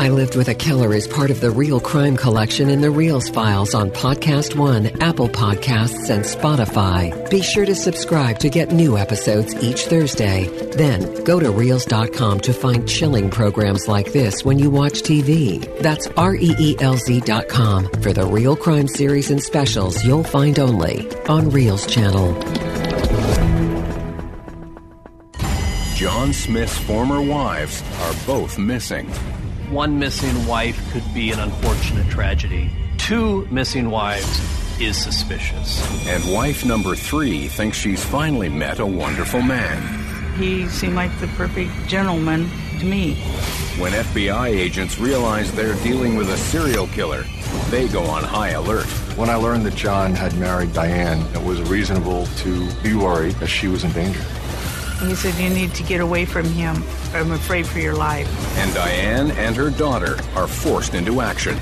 I Lived with a Killer is part of the Real Crime Collection in the Reelz Files on Podcast One, Apple Podcasts, and Spotify. Be sure to subscribe to get new episodes each Thursday. Then go to Reelz.com to find chilling programs like this when you watch TV. That's R E E L Z.com for the real crime series and specials you'll find only on Reelz Channel. John Smith's former wives are both missing. One missing wife could be an unfortunate tragedy. Two missing wives is suspicious. And wife number three thinks she's finally met a wonderful man. He seemed like the perfect gentleman to me. When FBI agents realize they're dealing with a serial killer, they go on high alert. When I learned that John had married Diane, it was reasonable to be worried that she was in danger. He said, You need to get away from him. I'm afraid for your life. And Diane and her daughter are forced into action.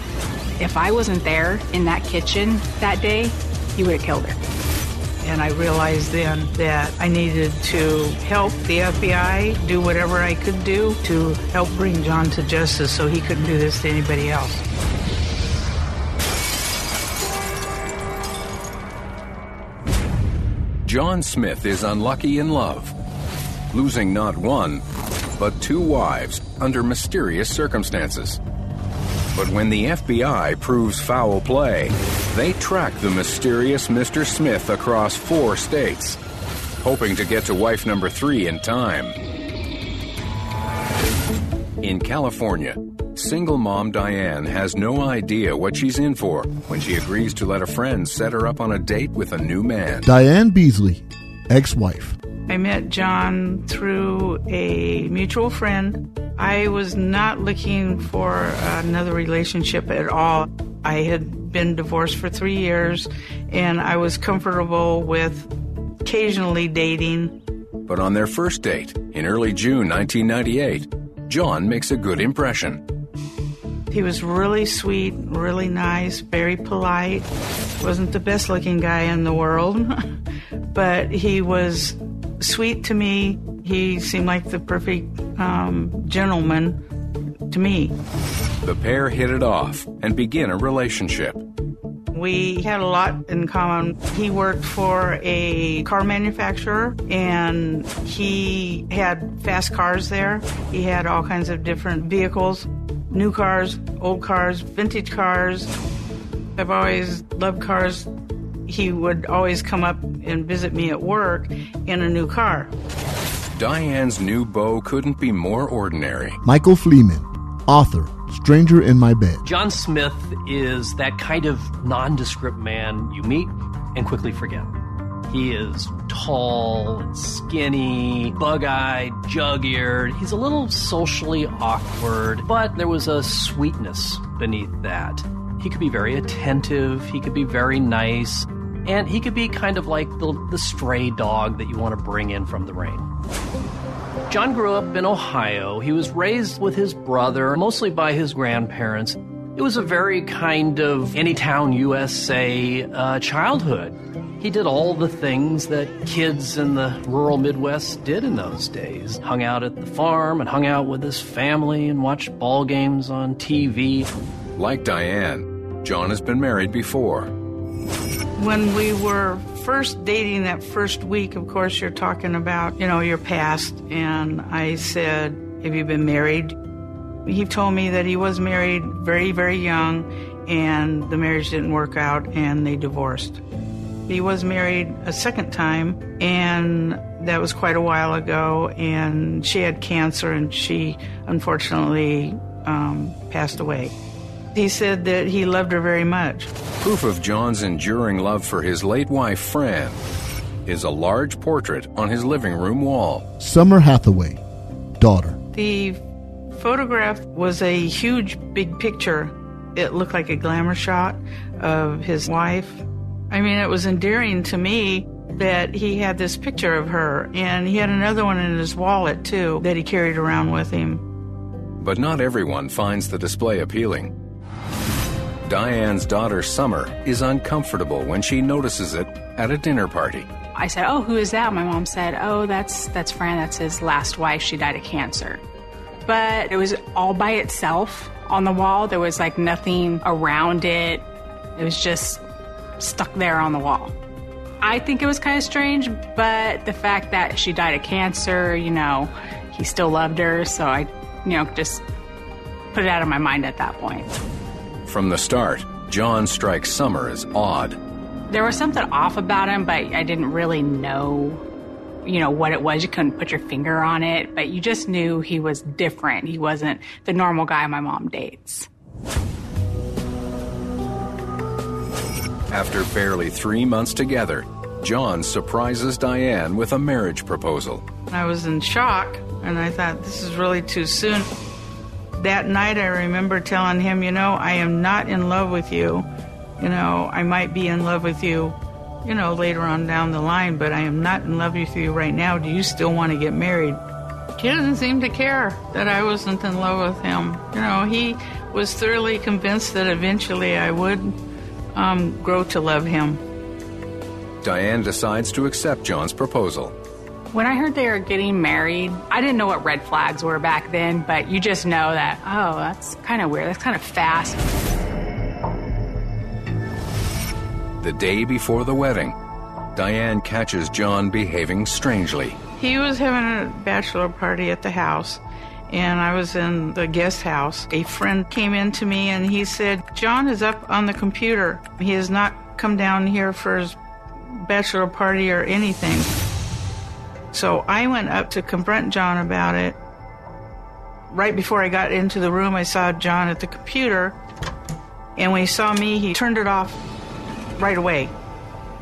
If I wasn't there in that kitchen that day, he would have killed her. And I realized then that I needed to help the FBI do whatever I could do to help bring John to justice so he couldn't do this to anybody else. John Smith is unlucky in love, losing not one, but two wives under mysterious circumstances. But when the FBI proves foul play, they track the mysterious Mr. Smith across four states, hoping to get to wife number three in time. In California, single mom Diane has no idea what she's in for when she agrees to let a friend set her up on a date with a new man. Diane Beasley, ex wife. I met John through a mutual friend. I was not looking for another relationship at all. I had been divorced for three years and I was comfortable with occasionally dating. But on their first date, in early June 1998, John makes a good impression. He was really sweet, really nice, very polite. Wasn't the best looking guy in the world, but he was sweet to me. He seemed like the perfect um, gentleman to me. The pair hit it off and begin a relationship. We had a lot in common. He worked for a car manufacturer and he had fast cars there. He had all kinds of different vehicles new cars, old cars, vintage cars. I've always loved cars he would always come up and visit me at work in a new car. Diane's new beau couldn't be more ordinary. Michael Fleeman, author, Stranger in My Bed. John Smith is that kind of nondescript man you meet and quickly forget. He is tall and skinny, bug eyed, jug eared. He's a little socially awkward, but there was a sweetness beneath that. He could be very attentive, he could be very nice, and he could be kind of like the, the stray dog that you want to bring in from the rain. John grew up in Ohio. He was raised with his brother, mostly by his grandparents. It was a very kind of Anytown USA uh, childhood. He did all the things that kids in the rural Midwest did in those days. Hung out at the farm and hung out with his family and watched ball games on TV. Like Diane, John has been married before. When we were first dating that first week, of course, you're talking about, you know, your past. And I said, Have you been married? He told me that he was married very, very young and the marriage didn't work out and they divorced. He was married a second time and that was quite a while ago and she had cancer and she unfortunately um, passed away. He said that he loved her very much. Proof of John's enduring love for his late wife, Fran, is a large portrait on his living room wall. Summer Hathaway, daughter. The photograph was a huge, big picture. It looked like a glamour shot of his wife. I mean, it was endearing to me that he had this picture of her, and he had another one in his wallet, too, that he carried around with him. But not everyone finds the display appealing. Diane's daughter, Summer, is uncomfortable when she notices it at a dinner party. I said, "Oh, who is that?" My mom said, "Oh, that's that's Fran. That's his last wife. She died of cancer." but it was all by itself on the wall. There was like nothing around it. It was just stuck there on the wall. I think it was kind of strange, but the fact that she died of cancer, you know, he still loved her, so I, you know, just put it out of my mind at that point. From the start, John strikes Summer as odd. There was something off about him, but I didn't really know, you know, what it was. You couldn't put your finger on it, but you just knew he was different. He wasn't the normal guy my mom dates. After barely three months together, John surprises Diane with a marriage proposal. I was in shock, and I thought, this is really too soon. That night, I remember telling him, you know, I am not in love with you. You know, I might be in love with you, you know, later on down the line, but I am not in love with you right now. Do you still want to get married? He doesn't seem to care that I wasn't in love with him. You know, he was thoroughly convinced that eventually I would um, grow to love him. Diane decides to accept John's proposal. When I heard they were getting married, I didn't know what red flags were back then, but you just know that, oh, that's kind of weird. That's kind of fast. The day before the wedding, Diane catches John behaving strangely. He was having a bachelor party at the house, and I was in the guest house. A friend came in to me and he said, John is up on the computer. He has not come down here for his bachelor party or anything. So I went up to confront John about it. Right before I got into the room, I saw John at the computer. And when he saw me, he turned it off right away.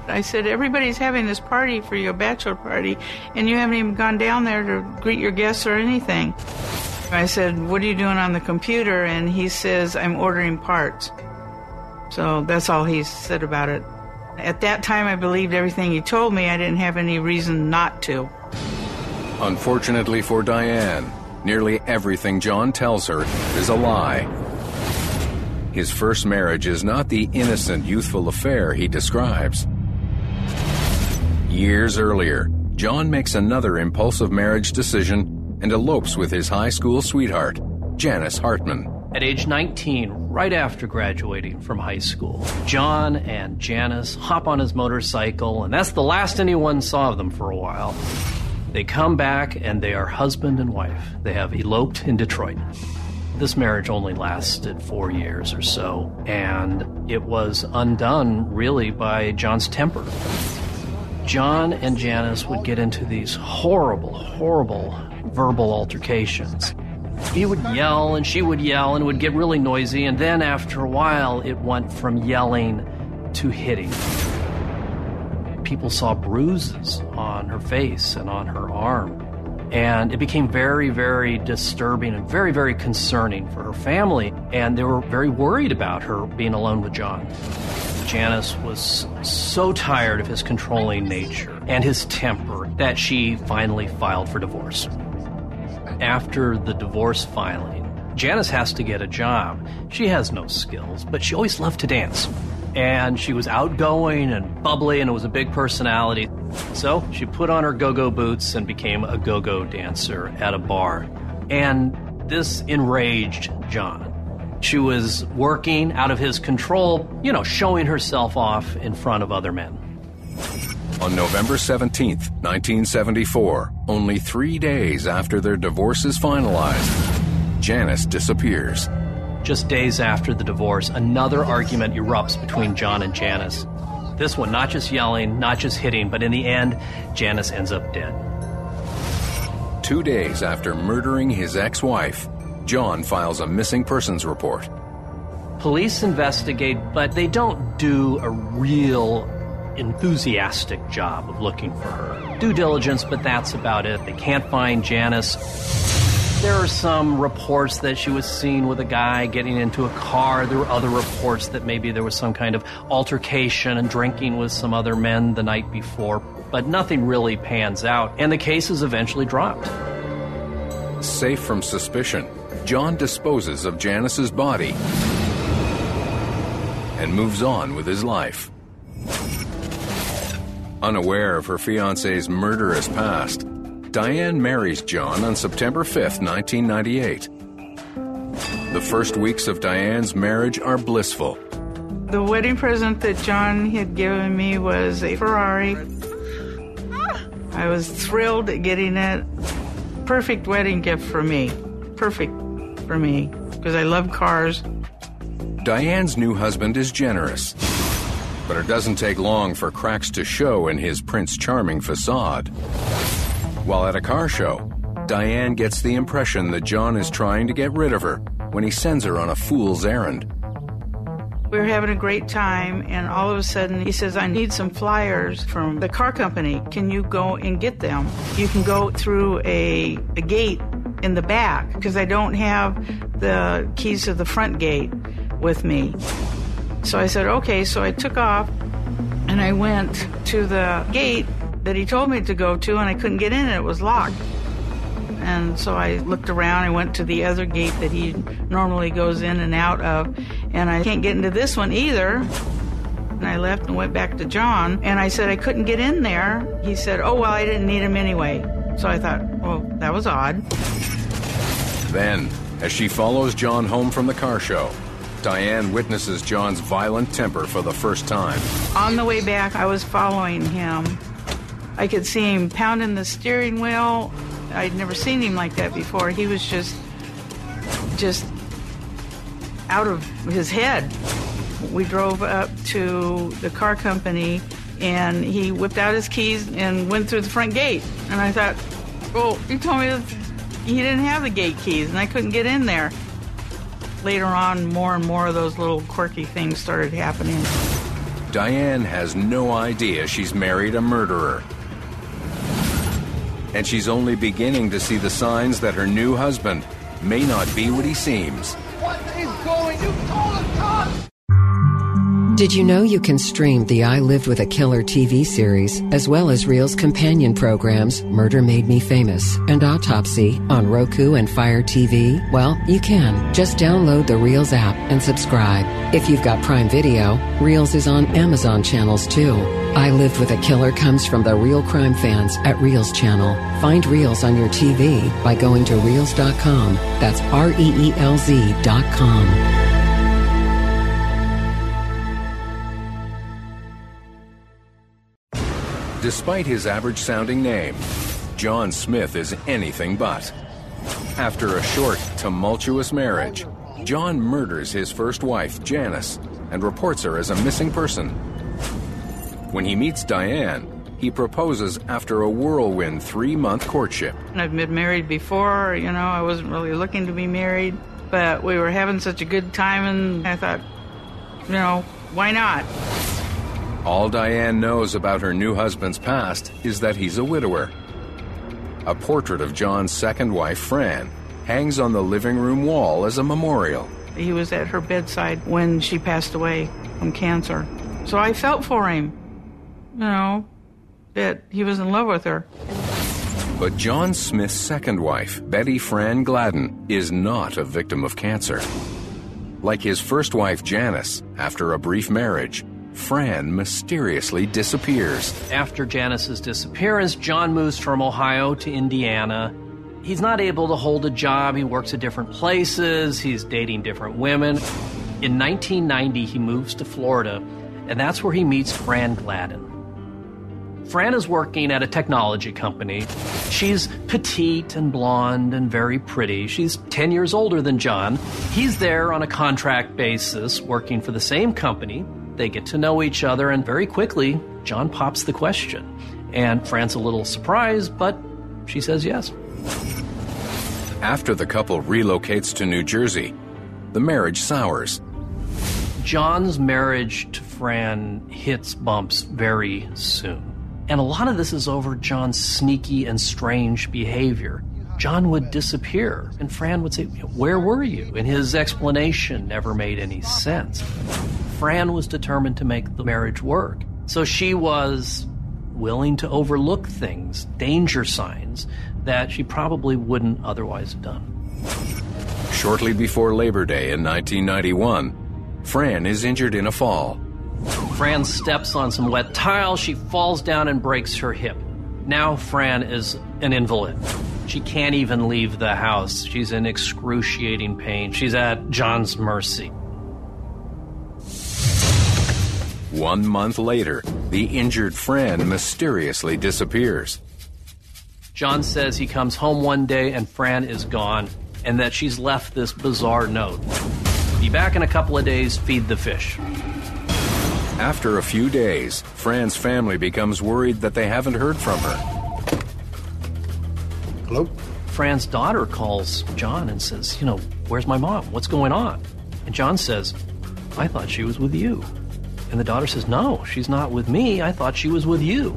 I said, Everybody's having this party for your bachelor party, and you haven't even gone down there to greet your guests or anything. I said, What are you doing on the computer? And he says, I'm ordering parts. So that's all he said about it. At that time, I believed everything he told me. I didn't have any reason not to. Unfortunately for Diane, nearly everything John tells her is a lie. His first marriage is not the innocent, youthful affair he describes. Years earlier, John makes another impulsive marriage decision and elopes with his high school sweetheart, Janice Hartman. At age 19, right after graduating from high school, John and Janice hop on his motorcycle, and that's the last anyone saw of them for a while. They come back and they are husband and wife. They have eloped in Detroit. This marriage only lasted four years or so, and it was undone really by John's temper. John and Janice would get into these horrible, horrible verbal altercations. He would yell and she would yell and it would get really noisy, and then after a while, it went from yelling to hitting. People saw bruises on her face and on her arm. And it became very, very disturbing and very, very concerning for her family. And they were very worried about her being alone with John. Janice was so tired of his controlling nature and his temper that she finally filed for divorce. After the divorce filing, Janice has to get a job. She has no skills, but she always loved to dance. And she was outgoing and bubbly and it was a big personality. So she put on her go go boots and became a go go dancer at a bar. And this enraged John. She was working out of his control, you know, showing herself off in front of other men. On November 17, 1974, only three days after their divorce is finalized, Janice disappears. Just days after the divorce, another argument erupts between John and Janice. This one, not just yelling, not just hitting, but in the end, Janice ends up dead. Two days after murdering his ex wife, John files a missing persons report. Police investigate, but they don't do a real enthusiastic job of looking for her. Due diligence, but that's about it. They can't find Janice. There are some reports that she was seen with a guy getting into a car. There were other reports that maybe there was some kind of altercation and drinking with some other men the night before, but nothing really pans out, and the case is eventually dropped. Safe from suspicion, John disposes of Janice's body and moves on with his life. Unaware of her fiance's murderous past, Diane marries John on September 5th, 1998. The first weeks of Diane's marriage are blissful. The wedding present that John had given me was a Ferrari. I was thrilled at getting it. Perfect wedding gift for me. Perfect for me because I love cars. Diane's new husband is generous, but it doesn't take long for cracks to show in his Prince Charming facade. While at a car show, Diane gets the impression that John is trying to get rid of her when he sends her on a fool's errand. We were having a great time, and all of a sudden he says, I need some flyers from the car company. Can you go and get them? You can go through a, a gate in the back because I don't have the keys to the front gate with me. So I said, okay. So I took off and I went to the gate that he told me to go to, and I couldn't get in, and it was locked. And so I looked around. I went to the other gate that he normally goes in and out of, and I can't get into this one either. And I left and went back to John, and I said I couldn't get in there. He said, Oh, well, I didn't need him anyway. So I thought, Well, that was odd. Then, as she follows John home from the car show, Diane witnesses John's violent temper for the first time. On the way back, I was following him. I could see him pounding the steering wheel. I'd never seen him like that before. He was just, just out of his head. We drove up to the car company and he whipped out his keys and went through the front gate. And I thought, well, he told me he didn't have the gate keys and I couldn't get in there. Later on, more and more of those little quirky things started happening. Diane has no idea she's married a murderer. And she's only beginning to see the signs that her new husband may not be what he seems. What is going? You call the cops! Did you know you can stream the I Lived with a Killer TV series, as well as Reelz's companion programs, Murder Made Me Famous and Autopsy, on Roku and Fire TV? Well, you can. Just download the Reelz app and subscribe. If you've got Prime Video, Reelz is on Amazon channels too. I Lived with a Killer comes from the real crime fans at Reelz channel. Find Reelz on your TV by going to Reelz.com. That's R E E L Z.com. Despite his average sounding name, John Smith is anything but. After a short, tumultuous marriage, John murders his first wife, Janice, and reports her as a missing person. When he meets Diane, he proposes after a whirlwind three month courtship. I've been married before, you know, I wasn't really looking to be married, but we were having such a good time, and I thought, you know, why not? All Diane knows about her new husband's past is that he's a widower. A portrait of John's second wife, Fran, hangs on the living room wall as a memorial. He was at her bedside when she passed away from cancer. So I felt for him, you know, that he was in love with her. But John Smith's second wife, Betty Fran Gladden, is not a victim of cancer. Like his first wife, Janice, after a brief marriage, Fran mysteriously disappears. After Janice's disappearance, John moves from Ohio to Indiana. He's not able to hold a job. He works at different places. He's dating different women. In 1990, he moves to Florida, and that's where he meets Fran Gladden. Fran is working at a technology company. She's petite and blonde and very pretty. She's 10 years older than John. He's there on a contract basis, working for the same company. They get to know each other, and very quickly, John pops the question. And Fran's a little surprised, but she says yes. After the couple relocates to New Jersey, the marriage sours. John's marriage to Fran hits bumps very soon. And a lot of this is over John's sneaky and strange behavior. John would disappear, and Fran would say, Where were you? And his explanation never made any sense. Fran was determined to make the marriage work. So she was willing to overlook things, danger signs, that she probably wouldn't otherwise have done. Shortly before Labor Day in 1991, Fran is injured in a fall. Fran steps on some wet tile. She falls down and breaks her hip. Now Fran is an invalid. She can't even leave the house. She's in excruciating pain. She's at John's mercy. One month later, the injured Fran mysteriously disappears. John says he comes home one day and Fran is gone, and that she's left this bizarre note. Be back in a couple of days, feed the fish. After a few days, Fran's family becomes worried that they haven't heard from her. Hello? Fran's daughter calls John and says, You know, where's my mom? What's going on? And John says, I thought she was with you. And the daughter says, No, she's not with me. I thought she was with you.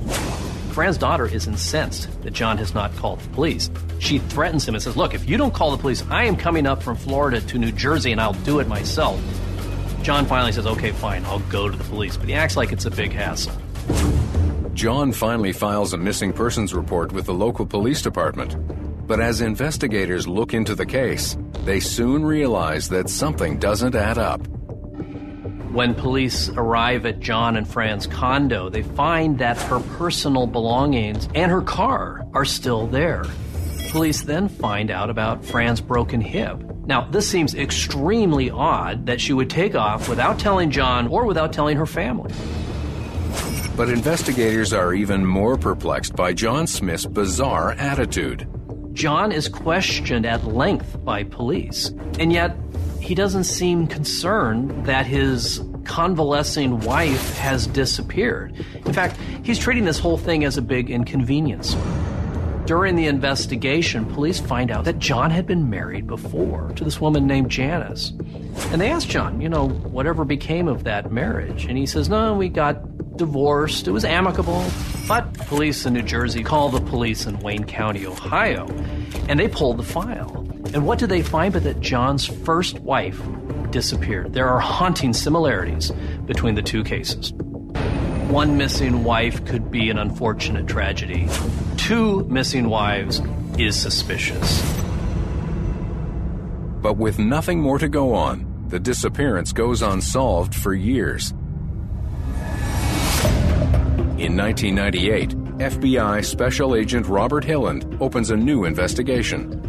Fran's daughter is incensed that John has not called the police. She threatens him and says, Look, if you don't call the police, I am coming up from Florida to New Jersey and I'll do it myself. John finally says, Okay, fine, I'll go to the police. But he acts like it's a big hassle. John finally files a missing persons report with the local police department. But as investigators look into the case, they soon realize that something doesn't add up. When police arrive at John and Fran's condo, they find that her personal belongings and her car are still there. Police then find out about Fran's broken hip. Now, this seems extremely odd that she would take off without telling John or without telling her family. But investigators are even more perplexed by John Smith's bizarre attitude. John is questioned at length by police, and yet he doesn't seem concerned that his convalescing wife has disappeared. In fact, he's treating this whole thing as a big inconvenience. During the investigation, police find out that John had been married before to this woman named Janice. And they ask John, you know, whatever became of that marriage. And he says, no, we got divorced. It was amicable. But police in New Jersey call the police in Wayne County, Ohio, and they pulled the file. And what did they find but that John's first wife disappeared? There are haunting similarities between the two cases. One missing wife could be an unfortunate tragedy. Two missing wives is suspicious. But with nothing more to go on, the disappearance goes unsolved for years. In 1998, FBI Special Agent Robert Hilland opens a new investigation.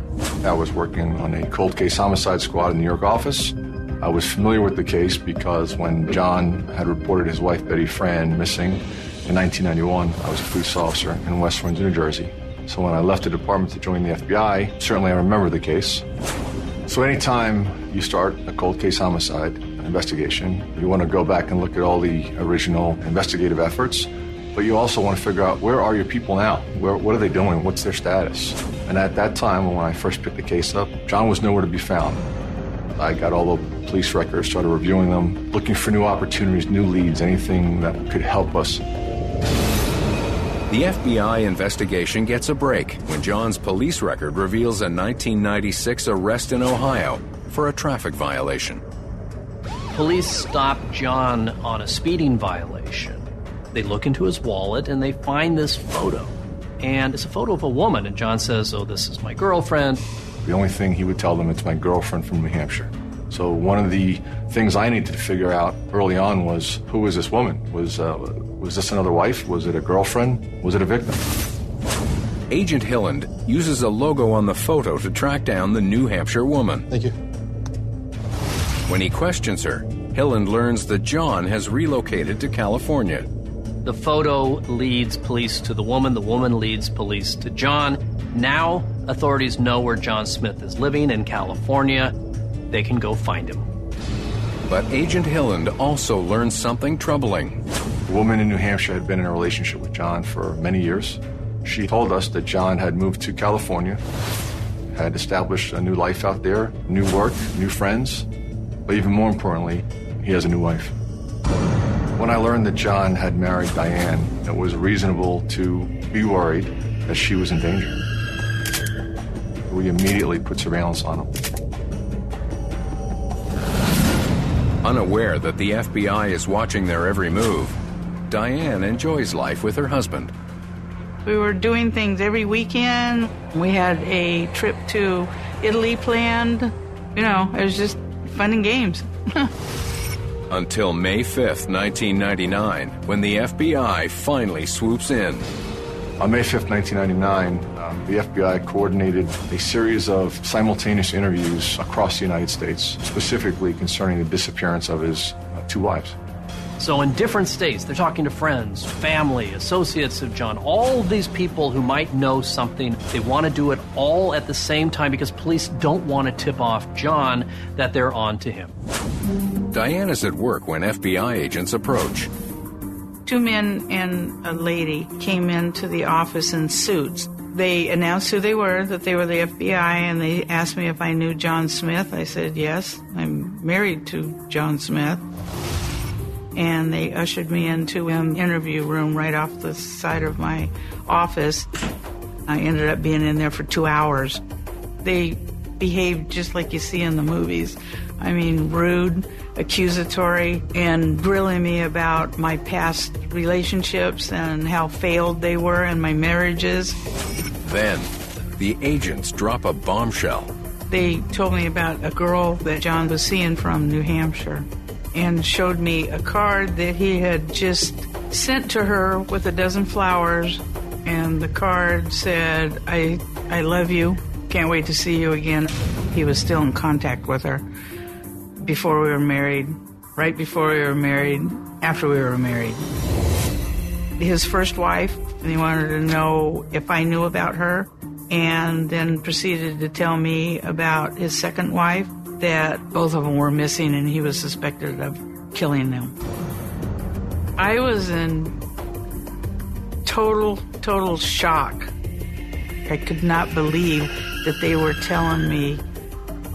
I was working on a cold case homicide squad in the New York office. I was familiar with the case because when John had reported his wife Betty Fran missing in 1991, I was a police officer in West Orange, New Jersey. So when I left the department to join the FBI, certainly I remember the case. So anytime you start a cold case homicide investigation, you want to go back and look at all the original investigative efforts, but you also want to figure out where are your people now? Where, what are they doing? What's their status? And at that time, when I first picked the case up, John was nowhere to be found. I got all the police records, started reviewing them, looking for new opportunities, new leads, anything that could help us. The FBI investigation gets a break when John's police record reveals a 1996 arrest in Ohio for a traffic violation. Police stop John on a speeding violation. They look into his wallet and they find this photo. And it's a photo of a woman, and John says, Oh, this is my girlfriend. The only thing he would tell them, it's my girlfriend from New Hampshire. So one of the things I needed to figure out early on was who was this woman? Was uh, was this another wife? Was it a girlfriend? Was it a victim? Agent Hilland uses a logo on the photo to track down the New Hampshire woman. Thank you. When he questions her, Hilland learns that John has relocated to California. The photo leads police to the woman, the woman leads police to John. Now, authorities know where John Smith is living in California. They can go find him. But Agent Hilland also learned something troubling. The woman in New Hampshire had been in a relationship with John for many years. She told us that John had moved to California, had established a new life out there, new work, new friends, but even more importantly, he has a new wife. When I learned that John had married Diane, it was reasonable to be worried that she was in danger. We immediately put surveillance on him. Unaware that the FBI is watching their every move, Diane enjoys life with her husband. We were doing things every weekend. We had a trip to Italy planned. You know, it was just fun and games. Until May 5th, 1999, when the FBI finally swoops in. On May 5, 1999, uh, the FBI coordinated a series of simultaneous interviews across the United States, specifically concerning the disappearance of his uh, two wives. So, in different states, they're talking to friends, family, associates of John, all of these people who might know something. They want to do it all at the same time because police don't want to tip off John that they're on to him. Diane is at work when FBI agents approach. Two men and a lady came into the office in suits. They announced who they were, that they were the FBI, and they asked me if I knew John Smith. I said, yes, I'm married to John Smith. And they ushered me into an interview room right off the side of my office. I ended up being in there for two hours. They behaved just like you see in the movies. I mean, rude, accusatory, and grilling me about my past relationships and how failed they were and my marriages. Then, the agents drop a bombshell. They told me about a girl that John was seeing from New Hampshire and showed me a card that he had just sent to her with a dozen flowers. And the card said, I, I love you. Can't wait to see you again. He was still in contact with her before we were married, right before we were married, after we were married. His first wife, and he wanted to know if I knew about her, and then proceeded to tell me about his second wife, that both of them were missing and he was suspected of killing them. I was in total, total shock. I could not believe that they were telling me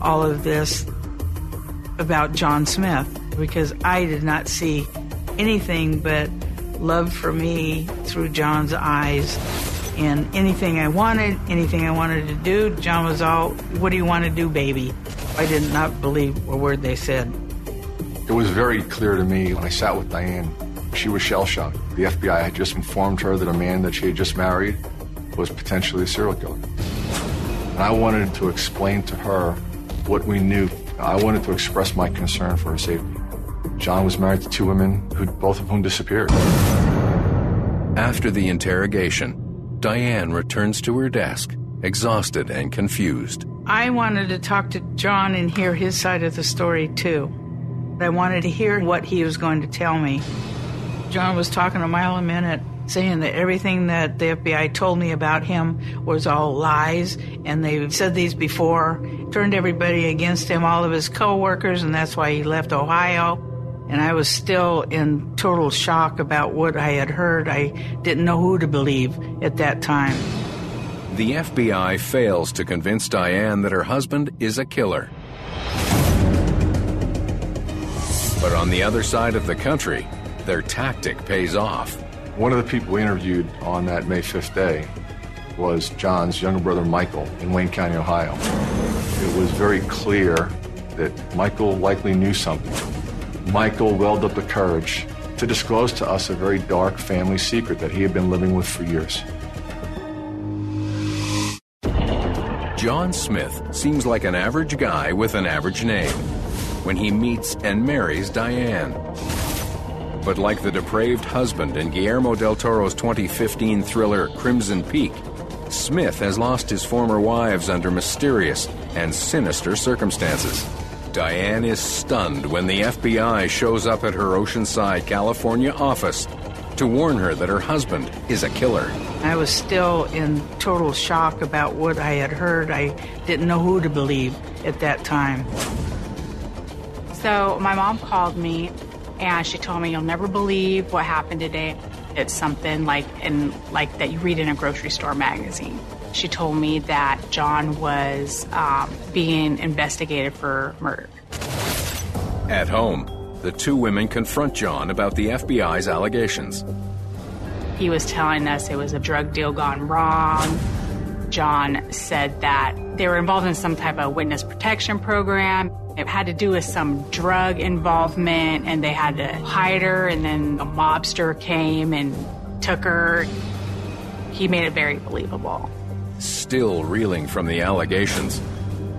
all of this about John Smith because I did not see anything but love for me through John's eyes. And anything I wanted, anything I wanted to do, John was all, What do you want to do, baby? I did not believe a word they said. It was very clear to me when I sat with Diane. She was shell shocked. The FBI had just informed her that a man that she had just married was potentially a serial killer. And I wanted to explain to her what we knew. Uh, I wanted to express my concern for her safety. John was married to two women, who both of whom disappeared. After the interrogation, Diane returns to her desk, exhausted and confused. I wanted to talk to John and hear his side of the story too. I wanted to hear what he was going to tell me. John was talking a mile a minute, saying that everything that the FBI told me about him was all lies, and they've said these before, turned everybody against him, all of his coworkers, and that's why he left Ohio. And I was still in total shock about what I had heard. I didn't know who to believe at that time. The FBI fails to convince Diane that her husband is a killer. But on the other side of the country, their tactic pays off. One of the people we interviewed on that May 5th day was John's younger brother Michael in Wayne County, Ohio. It was very clear that Michael likely knew something. Michael welled up the courage to disclose to us a very dark family secret that he had been living with for years. John Smith seems like an average guy with an average name when he meets and marries Diane. But like the depraved husband in Guillermo del Toro's 2015 thriller Crimson Peak, Smith has lost his former wives under mysterious and sinister circumstances. Diane is stunned when the FBI shows up at her Oceanside, California office to warn her that her husband is a killer. I was still in total shock about what I had heard. I didn't know who to believe at that time. So my mom called me and she told me you'll never believe what happened today. It's something like in like that you read in a grocery store magazine. She told me that John was um, being investigated for murder. At home, the two women confront John about the FBI's allegations. He was telling us it was a drug deal gone wrong. John said that they were involved in some type of witness protection program. It had to do with some drug involvement, and they had to hide her, and then a mobster came and took her. He made it very believable. Still reeling from the allegations,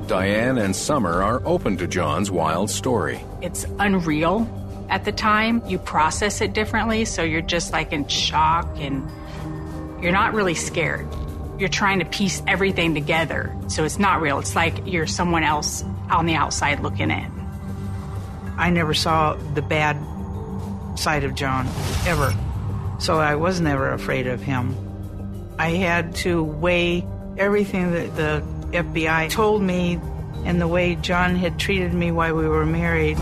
Diane and Summer are open to John's wild story. It's unreal at the time. You process it differently, so you're just like in shock and you're not really scared. You're trying to piece everything together. So it's not real. It's like you're someone else on the outside looking in. I never saw the bad side of John, ever. So I was never afraid of him. I had to weigh everything that the FBI told me and the way John had treated me while we were married.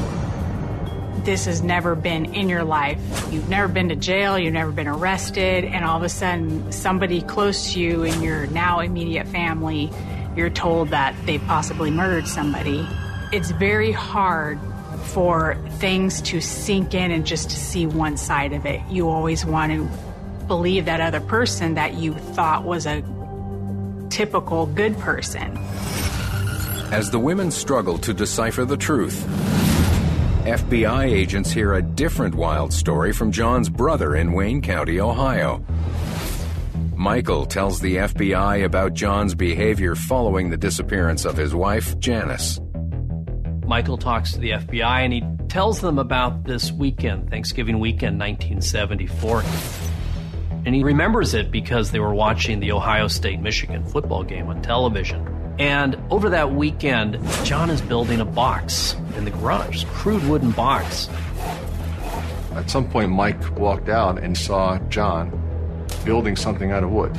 This has never been in your life. You've never been to jail, you've never been arrested, and all of a sudden, somebody close to you in your now immediate family, you're told that they possibly murdered somebody. It's very hard for things to sink in and just to see one side of it. You always want to believe that other person that you thought was a typical good person. As the women struggle to decipher the truth, FBI agents hear a different wild story from John's brother in Wayne County, Ohio. Michael tells the FBI about John's behavior following the disappearance of his wife, Janice. Michael talks to the FBI and he tells them about this weekend, Thanksgiving weekend 1974. And he remembers it because they were watching the Ohio State Michigan football game on television. And over that weekend, John is building a box in the garage, crude wooden box. At some point, Mike walked out and saw John building something out of wood.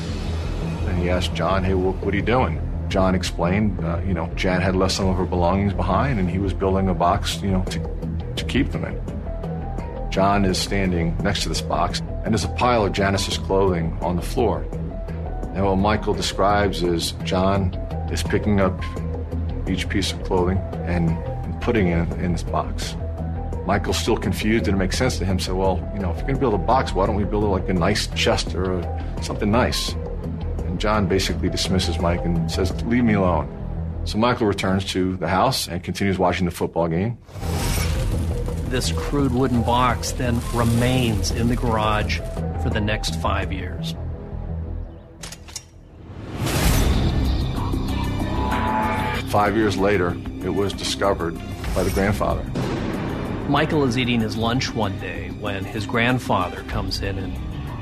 And he asked John, hey, what are you doing? John explained, uh, you know, Jan had left some of her belongings behind and he was building a box, you know, to, to keep them in. John is standing next to this box and there's a pile of Janice's clothing on the floor. And what Michael describes is John is picking up each piece of clothing and, putting it in this box. Michael's still confused, and it makes sense to him. So, well, you know, if you're going to build a box, why don't we build it like a nice chest or a, something nice? And John basically dismisses Mike and says, Leave me alone. So Michael returns to the house and continues watching the football game. This crude wooden box then remains in the garage for the next five years. Five years later, it was discovered by the grandfather. Michael is eating his lunch one day when his grandfather comes in and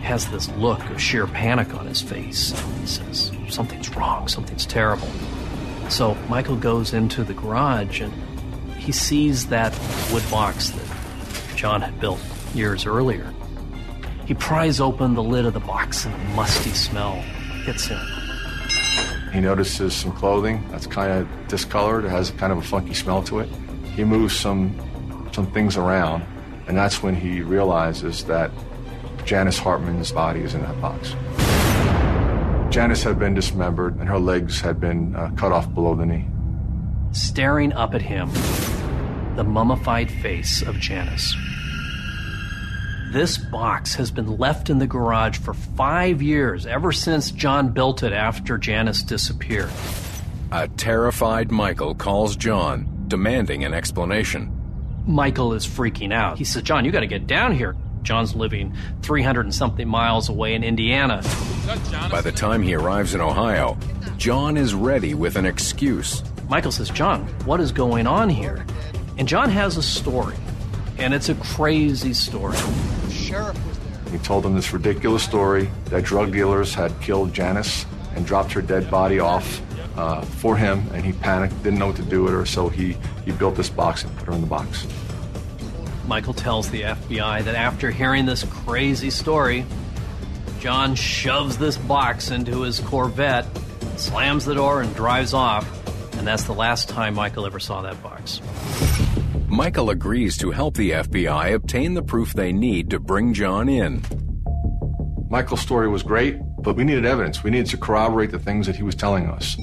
has this look of sheer panic on his face. He says, Something's wrong, something's terrible. So Michael goes into the garage and he sees that wood box that John had built years earlier. He pries open the lid of the box and a musty smell hits him. He notices some clothing that's kind of discolored, it has kind of a funky smell to it. He moves some some things around, and that's when he realizes that Janice Hartman's body is in that box. Janice had been dismembered, and her legs had been uh, cut off below the knee. Staring up at him, the mummified face of Janice. This box has been left in the garage for five years, ever since John built it after Janice disappeared. A terrified Michael calls John, demanding an explanation. Michael is freaking out. He says, John, you got to get down here. John's living 300 and something miles away in Indiana. By the time he arrives in Ohio, John is ready with an excuse. Michael says, John, what is going on here? And John has a story, and it's a crazy story. The sheriff was there. He told them this ridiculous story that drug dealers had killed Janice and dropped her dead body off uh, for him, and he panicked, didn't know what to do with her, so he, he built this box and put her in the box. Michael tells the FBI that after hearing this crazy story, John shoves this box into his Corvette, slams the door, and drives off. And that's the last time Michael ever saw that box. Michael agrees to help the FBI obtain the proof they need to bring John in. Michael's story was great, but we needed evidence. We needed to corroborate the things that he was telling us.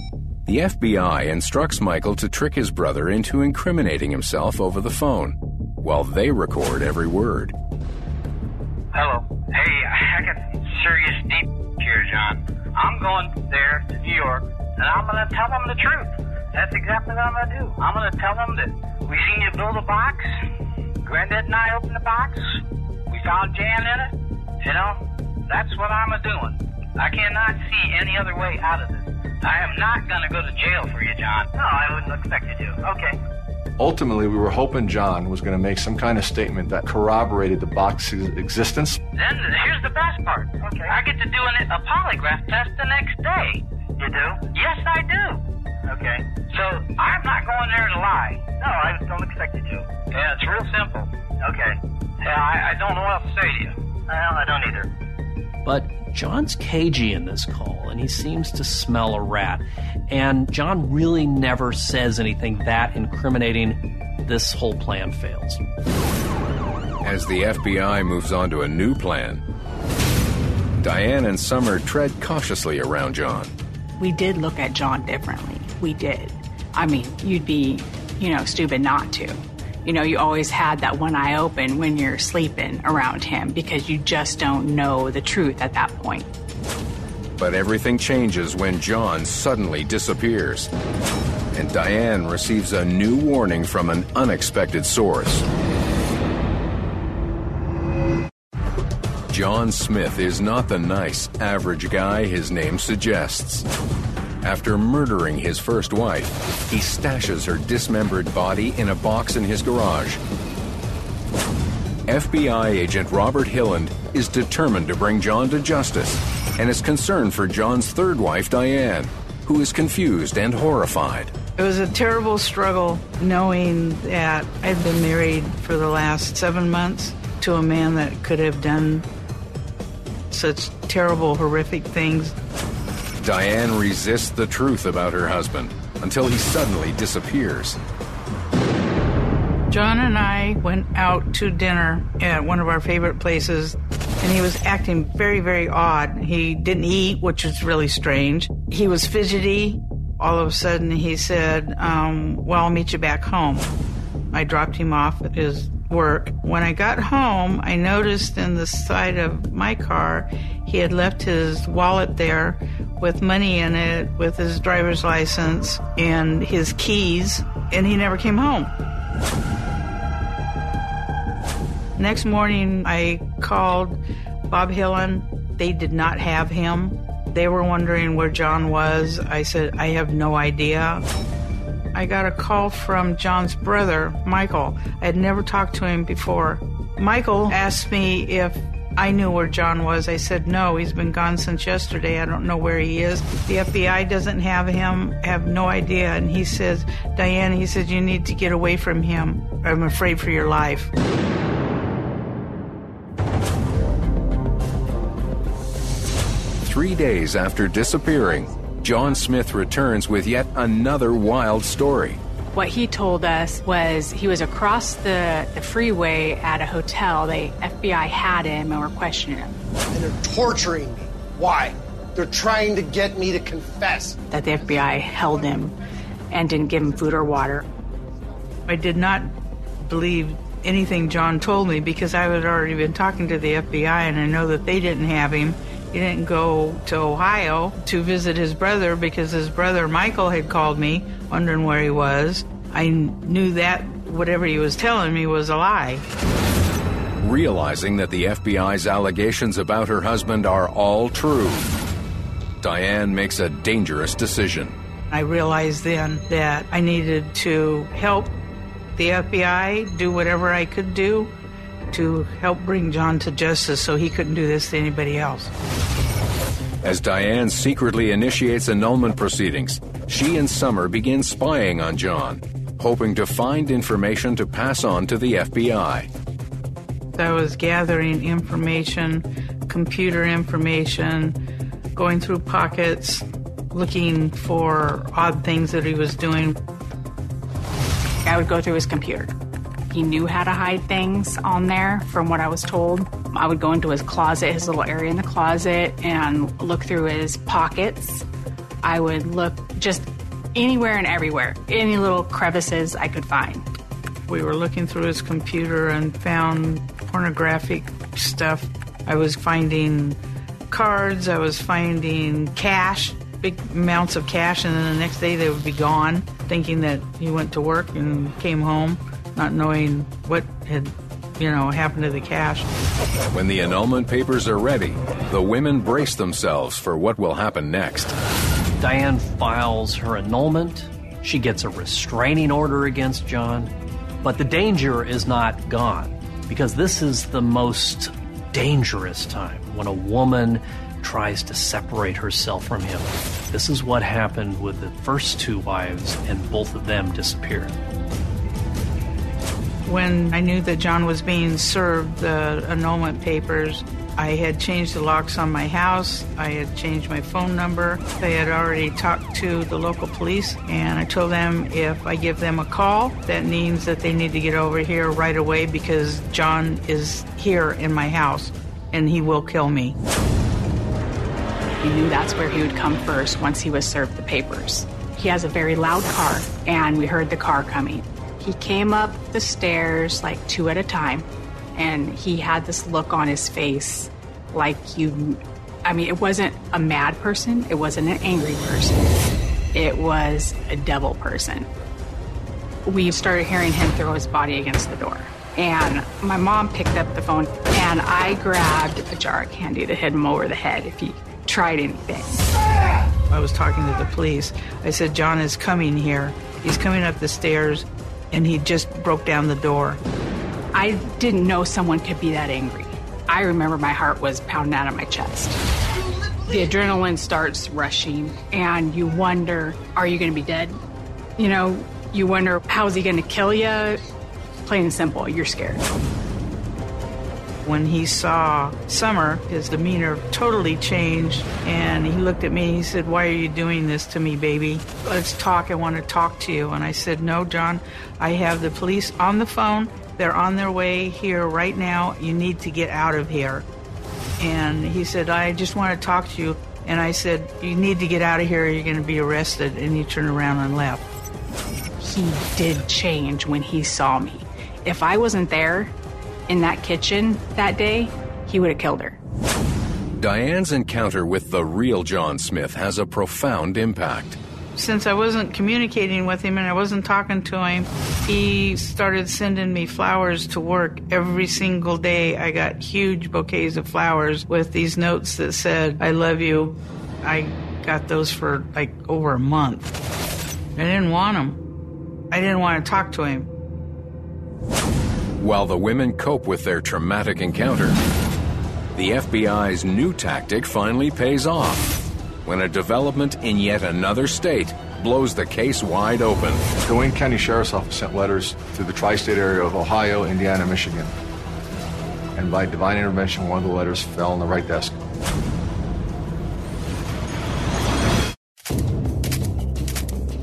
The FBI instructs Michael to trick his brother into incriminating himself over the phone, while they record every word. Hello. Hey, I got some serious deep here, John. I'm going there to New York, and I'm going to tell them the truth. That's exactly what I'm going to do. I'm going to tell them that we seen you build a box. Granddad and I opened the box. We found Jan in it. You know, that's what I'm a doing. I cannot see any other way out of this. I am not going to go to jail for you, John. No, I wouldn't expect you to. Okay. Ultimately, we were hoping John was going to make some kind of statement that corroborated the box's existence. Then here's the best part. Okay. I get to do an, a polygraph test the next day. You do? Yes, I do. Okay. So I'm not going there to lie. No, I don't expect you to. Yeah, it's real simple. Okay. Yeah, I, I don't know what else to say to you. Well, I don't either. But John's cagey in this call, and he seems to smell a rat. And John really never says anything that incriminating. This whole plan fails. As the FBI moves on to a new plan, Diane and Summer tread cautiously around John. We did look at John differently. We did. I mean, you'd be, you know, stupid not to. You know, you always had that one eye open when you're sleeping around him because you just don't know the truth at that point. But everything changes when John suddenly disappears. And Diane receives a new warning from an unexpected source. John Smith is not the nice, average guy his name suggests. After murdering his first wife, he stashes her dismembered body in a box in his garage. FBI agent Robert Hilland is determined to bring John to justice and is concerned for John's third wife, Diane, who is confused and horrified. It was a terrible struggle knowing that I'd been married for the last seven months to a man that could have done such terrible, horrific things. Diane resists the truth about her husband until he suddenly disappears. John and I went out to dinner at one of our favorite places, and he was acting very, very odd. He didn't eat, which was really strange. He was fidgety. All of a sudden, he said, um, Well, I'll meet you back home. I dropped him off at his work. When I got home, I noticed in the side of my car he had left his wallet there with money in it, with his driver's license and his keys, and he never came home. Next morning, I called Bob Hilland. They did not have him. They were wondering where John was. I said, I have no idea. I got a call from John's brother, Michael. I had never talked to him before. Michael asked me if I knew where John was. I said, no, he's been gone since yesterday. I don't know where he is. The FBI doesn't have him. Have no idea. And he says, Diane, he says, you need to get away from him. I'm afraid for your life. Three days after disappearing, John Smith returns with yet another wild story. What he told us was he was across the, the freeway at a hotel. The FBI had him and were questioning him. And they're torturing me. Why? They're trying to get me to confess. That the FBI held him and didn't give him food or water. I did not believe anything John told me because I had already been talking to the FBI and I know that they didn't have him. He didn't go to Ohio to visit his brother because his brother Michael had called me wondering where he was. I knew that whatever he was telling me was a lie. Realizing that the FBI's allegations about her husband are all true, Diane makes a dangerous decision. I realized then that I needed to help the FBI do whatever I could do to help bring John to justice so he couldn't do this to anybody else. As Diane secretly initiates annulment proceedings, she and Summer begin spying on John, hoping to find information to pass on to the FBI. I was gathering information, computer information, going through pockets, looking for odd things that he was doing. I would go through his computer. He knew how to hide things on there, from what I was told. I would go into his closet, his little area in the closet, and look through his pockets. I would look just anywhere and everywhere, any little crevices I could find. We were looking through his computer and found pornographic stuff. I was finding cards, I was finding cash, big amounts of cash, and then the next day they would be gone, thinking that he went to work and came home not knowing what had, you know, happened to the cash. When the annulment papers are ready, the women brace themselves for what will happen next. Diane files her annulment, She gets a restraining order against John. But the danger is not gone because this is the most dangerous time when a woman tries to separate herself from him. This is what happened with the first two wives, and both of them disappeared. When I knew that John was being served the annulment papers, I had changed the locks on my house. I had changed my phone number. They had already talked to the local police, and I told them if I give them a call, that means that they need to get over here right away because John is here in my house and he will kill me. He knew that's where he would come first once he was served the papers. He has a very loud car, and we heard the car coming. He came up the stairs like two at a time, and he had this look on his face like you. I mean, it wasn't a mad person, it wasn't an angry person, it was a devil person. We started hearing him throw his body against the door. And my mom picked up the phone, and I grabbed a jar of candy to hit him over the head if he tried anything. I was talking to the police. I said, John is coming here. He's coming up the stairs, and he just broke down the door. I didn't know someone could be that angry. I remember my heart was pounding out of my chest. The adrenaline starts rushing, and you wonder, are you going to be dead? You know, you wonder, how's he going to kill you? Plain and simple, you're scared. When he saw Summer, his demeanor totally changed, and he looked at me. He said, Why are you doing this to me, baby? Let's talk. I want to talk to you. And I said, No, John, I have the police on the phone. They're on their way here right now. You need to get out of here. And he said, I just want to talk to you. And I said, You need to get out of here. Or you're going to be arrested. And he turned around and left. He did change when he saw me. If I wasn't there in that kitchen that day, he would have killed her. Diane's encounter with the real John Smith has a profound impact. Since I wasn't communicating with him and I wasn't talking to him, he started sending me flowers to work every single day. I got huge bouquets of flowers with these notes that said, I love you. I got those for like over a month. I didn't want them. I didn't want to talk to him. While the women cope with their traumatic encounter, the FBI's new tactic finally pays off when a development in yet another state blows the case wide open. The Wayne County Sheriff's Office sent letters to the tri state area of Ohio, Indiana, Michigan. And by divine intervention, one of the letters fell on the right desk.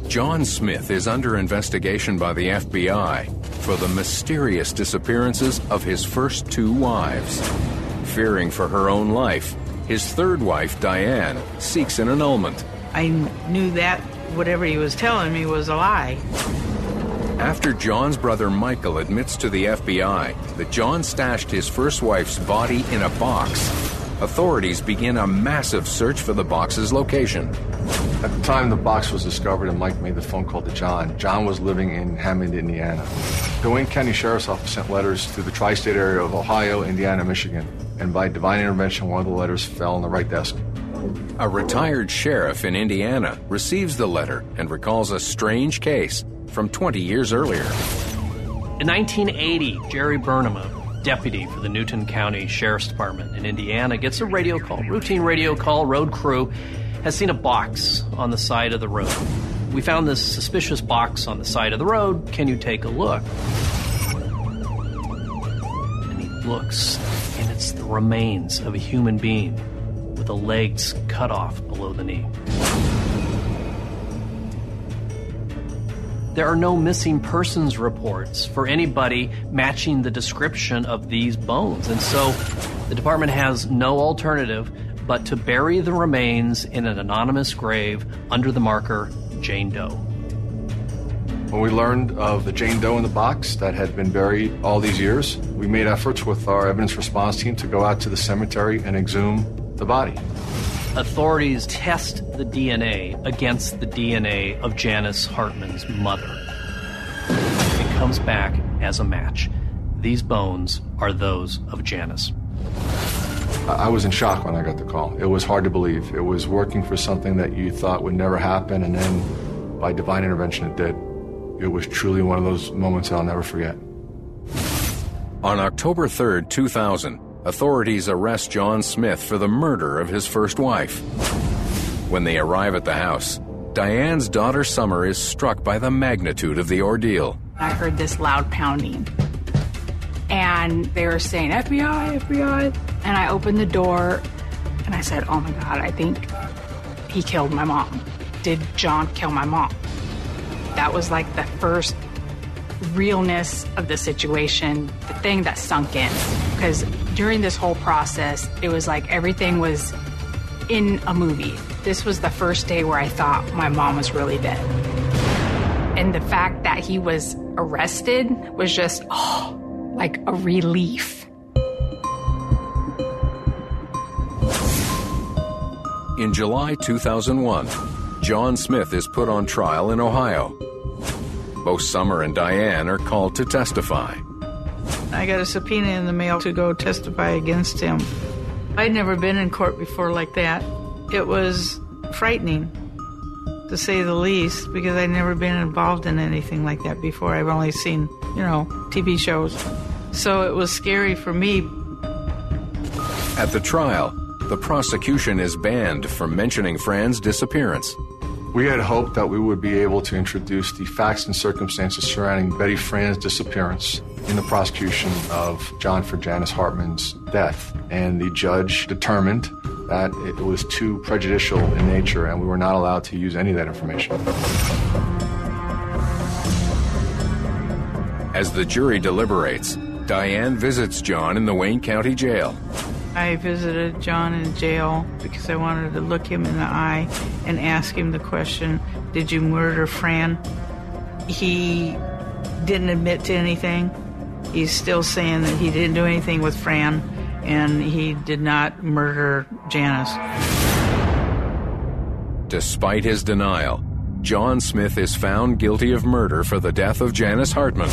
John Smith is under investigation by the FBI for the mysterious disappearances of his first two wives. Fearing for her own life, his third wife, Diane, seeks an annulment. I knew that whatever he was telling me was a lie. After John's brother Michael admits to the FBI that John stashed his first wife's body in a box, authorities begin a massive search for the box's location. At the time the box was discovered and Mike made the phone call to John, John was living in Hammond, Indiana. The Wayne County Sheriff's Office sent letters to the tri state area of Ohio, Indiana, Michigan. And by divine intervention, one of the letters fell on the right desk. A retired sheriff in Indiana receives the letter and recalls a strange case from 20 years earlier. In 1980, Jerry Burnham, a deputy for the Newton County Sheriff's Department in Indiana, gets a radio call, routine radio call, road crew has seen a box on the side of the road. We found this suspicious box on the side of the road. Can you take a look? And he looks, and it's the remains of a human being with the legs cut off below the knee. There are no missing persons reports for anybody matching the description of these bones, and so the department has no alternative but to bury the remains in an anonymous grave under the marker Jane Doe. When we learned of the Jane Doe in the box that had been buried all these years, we made efforts with our evidence response team to go out to the cemetery and exhume the body. Authorities test the DNA against the DNA of Janice Hartman's mother. It comes back as a match. These bones are those of Janice. I was in shock when I got the call. It was hard to believe. It was working for something that you thought would never happen, and then by divine intervention, it did. It was truly one of those moments I'll never forget. On October 3rd, 2000, authorities arrest John Smith for the murder of his first wife. When they arrive at the house, Diane's daughter Summer is struck by the magnitude of the ordeal. I heard this loud pounding. And they were saying, FBI, FBI. And I opened the door and I said, Oh my God, I think he killed my mom. Did John kill my mom? That was like the first realness of the situation, the thing that sunk in. Because during this whole process, it was like everything was in a movie. This was the first day where I thought my mom was really dead. And the fact that he was arrested was just, oh, like a relief. In July 2001, John Smith is put on trial in Ohio. Both Summer and Diane are called to testify. I got a subpoena in the mail to go testify against him. I'd never been in court before like that. It was frightening, to say the least, because I'd never been involved in anything like that before. I've only seen, you know, TV shows. So it was scary for me. At the trial, the prosecution is banned from mentioning Fran's disappearance. We had hoped that we would be able to introduce the facts and circumstances surrounding Betty Fran's disappearance in the prosecution of John for Janice Hartman's death. And the judge determined that it was too prejudicial in nature and we were not allowed to use any of that information. As the jury deliberates, Diane visits John in the Wayne County Jail. I visited John in jail because I wanted to look him in the eye and ask him the question Did you murder Fran? He didn't admit to anything. He's still saying that he didn't do anything with Fran and he did not murder Janice. Despite his denial, John Smith is found guilty of murder for the death of Janice Hartman.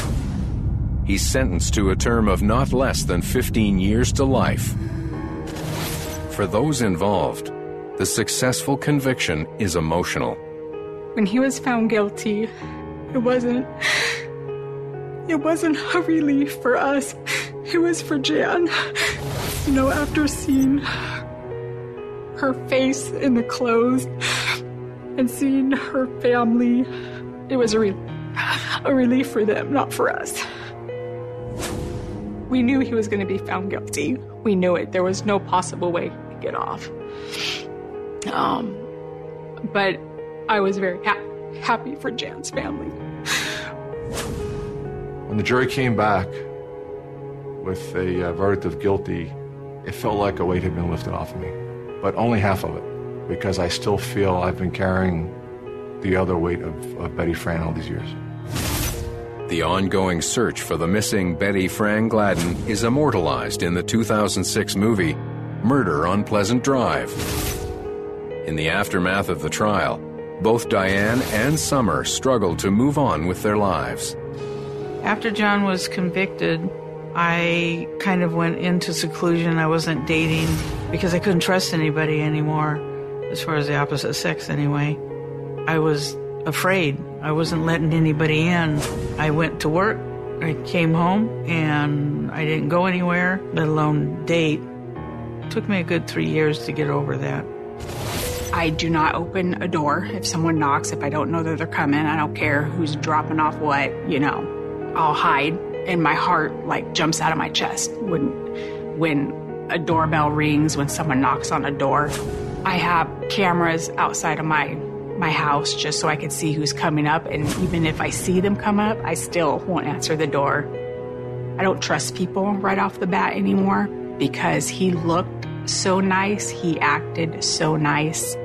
He's sentenced to a term of not less than 15 years to life. For those involved, the successful conviction is emotional. When he was found guilty, it wasn't it wasn't a relief for us. It was for Jan. You know, after seeing her face in the clothes and seeing her family, it was a, re- a relief for them, not for us. We knew he was going to be found guilty. We knew it. There was no possible way get off. Um, but I was very ha- happy for Jan's family. When the jury came back with a uh, verdict of guilty, it felt like a weight had been lifted off of me, but only half of it, because I still feel I've been carrying the other weight of, of Betty Fran all these years. The ongoing search for the missing Betty Fran Gladden is immortalized in the 2006 movie Murder on Pleasant Drive. In the aftermath of the trial, both Diane and Summer struggled to move on with their lives. After John was convicted, I kind of went into seclusion. I wasn't dating because I couldn't trust anybody anymore, as far as the opposite sex, anyway. I was afraid. I wasn't letting anybody in. I went to work, I came home, and I didn't go anywhere, let alone date. Took me a good three years to get over that. I do not open a door if someone knocks, if I don't know that they're coming. I don't care who's dropping off what, you know. I'll hide and my heart like jumps out of my chest when when a doorbell rings, when someone knocks on a door. I have cameras outside of my my house just so I can see who's coming up and even if I see them come up, I still won't answer the door. I don't trust people right off the bat anymore because he looked so nice, he acted so nice,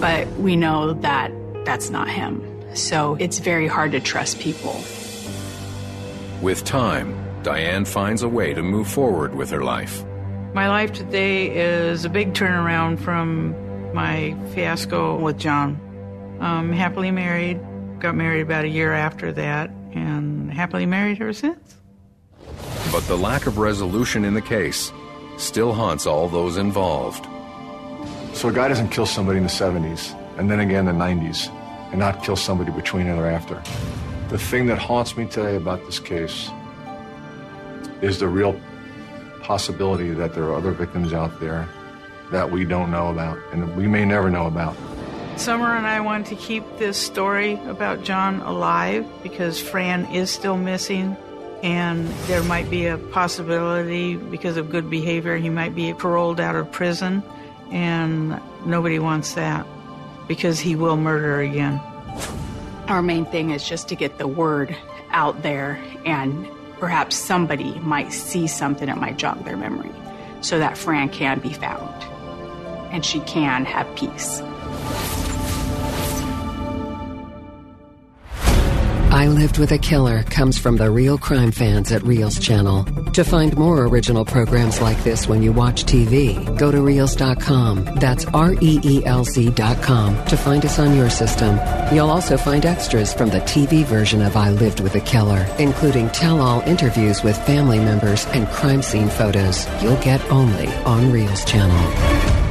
but we know that that's not him. So it's very hard to trust people. With time, Diane finds a way to move forward with her life. My life today is a big turnaround from my fiasco with John. Um, happily married, got married about a year after that, and happily married ever since. But the lack of resolution in the case still haunts all those involved. So a guy doesn't kill somebody in the 70s and then again in the 90s and not kill somebody between and or after. The thing that haunts me today about this case is the real possibility that there are other victims out there that we don't know about and we may never know about. Summer and I want to keep this story about John alive because Fran is still missing and there might be a possibility because of good behavior he might be paroled out of prison and nobody wants that because he will murder again. Our main thing is just to get the word out there and perhaps somebody might see something that might jog their memory so that Fran can be found and she can have peace. I Lived with a Killer comes from the real crime fans at Reelz Channel. To find more original programs like this when you watch TV, go to Reelz.com. That's R E E L Z.com to find us on your system. You'll also find extras from the TV version of I Lived with a Killer, including tell all interviews with family members and crime scene photos you'll get only on Reelz Channel.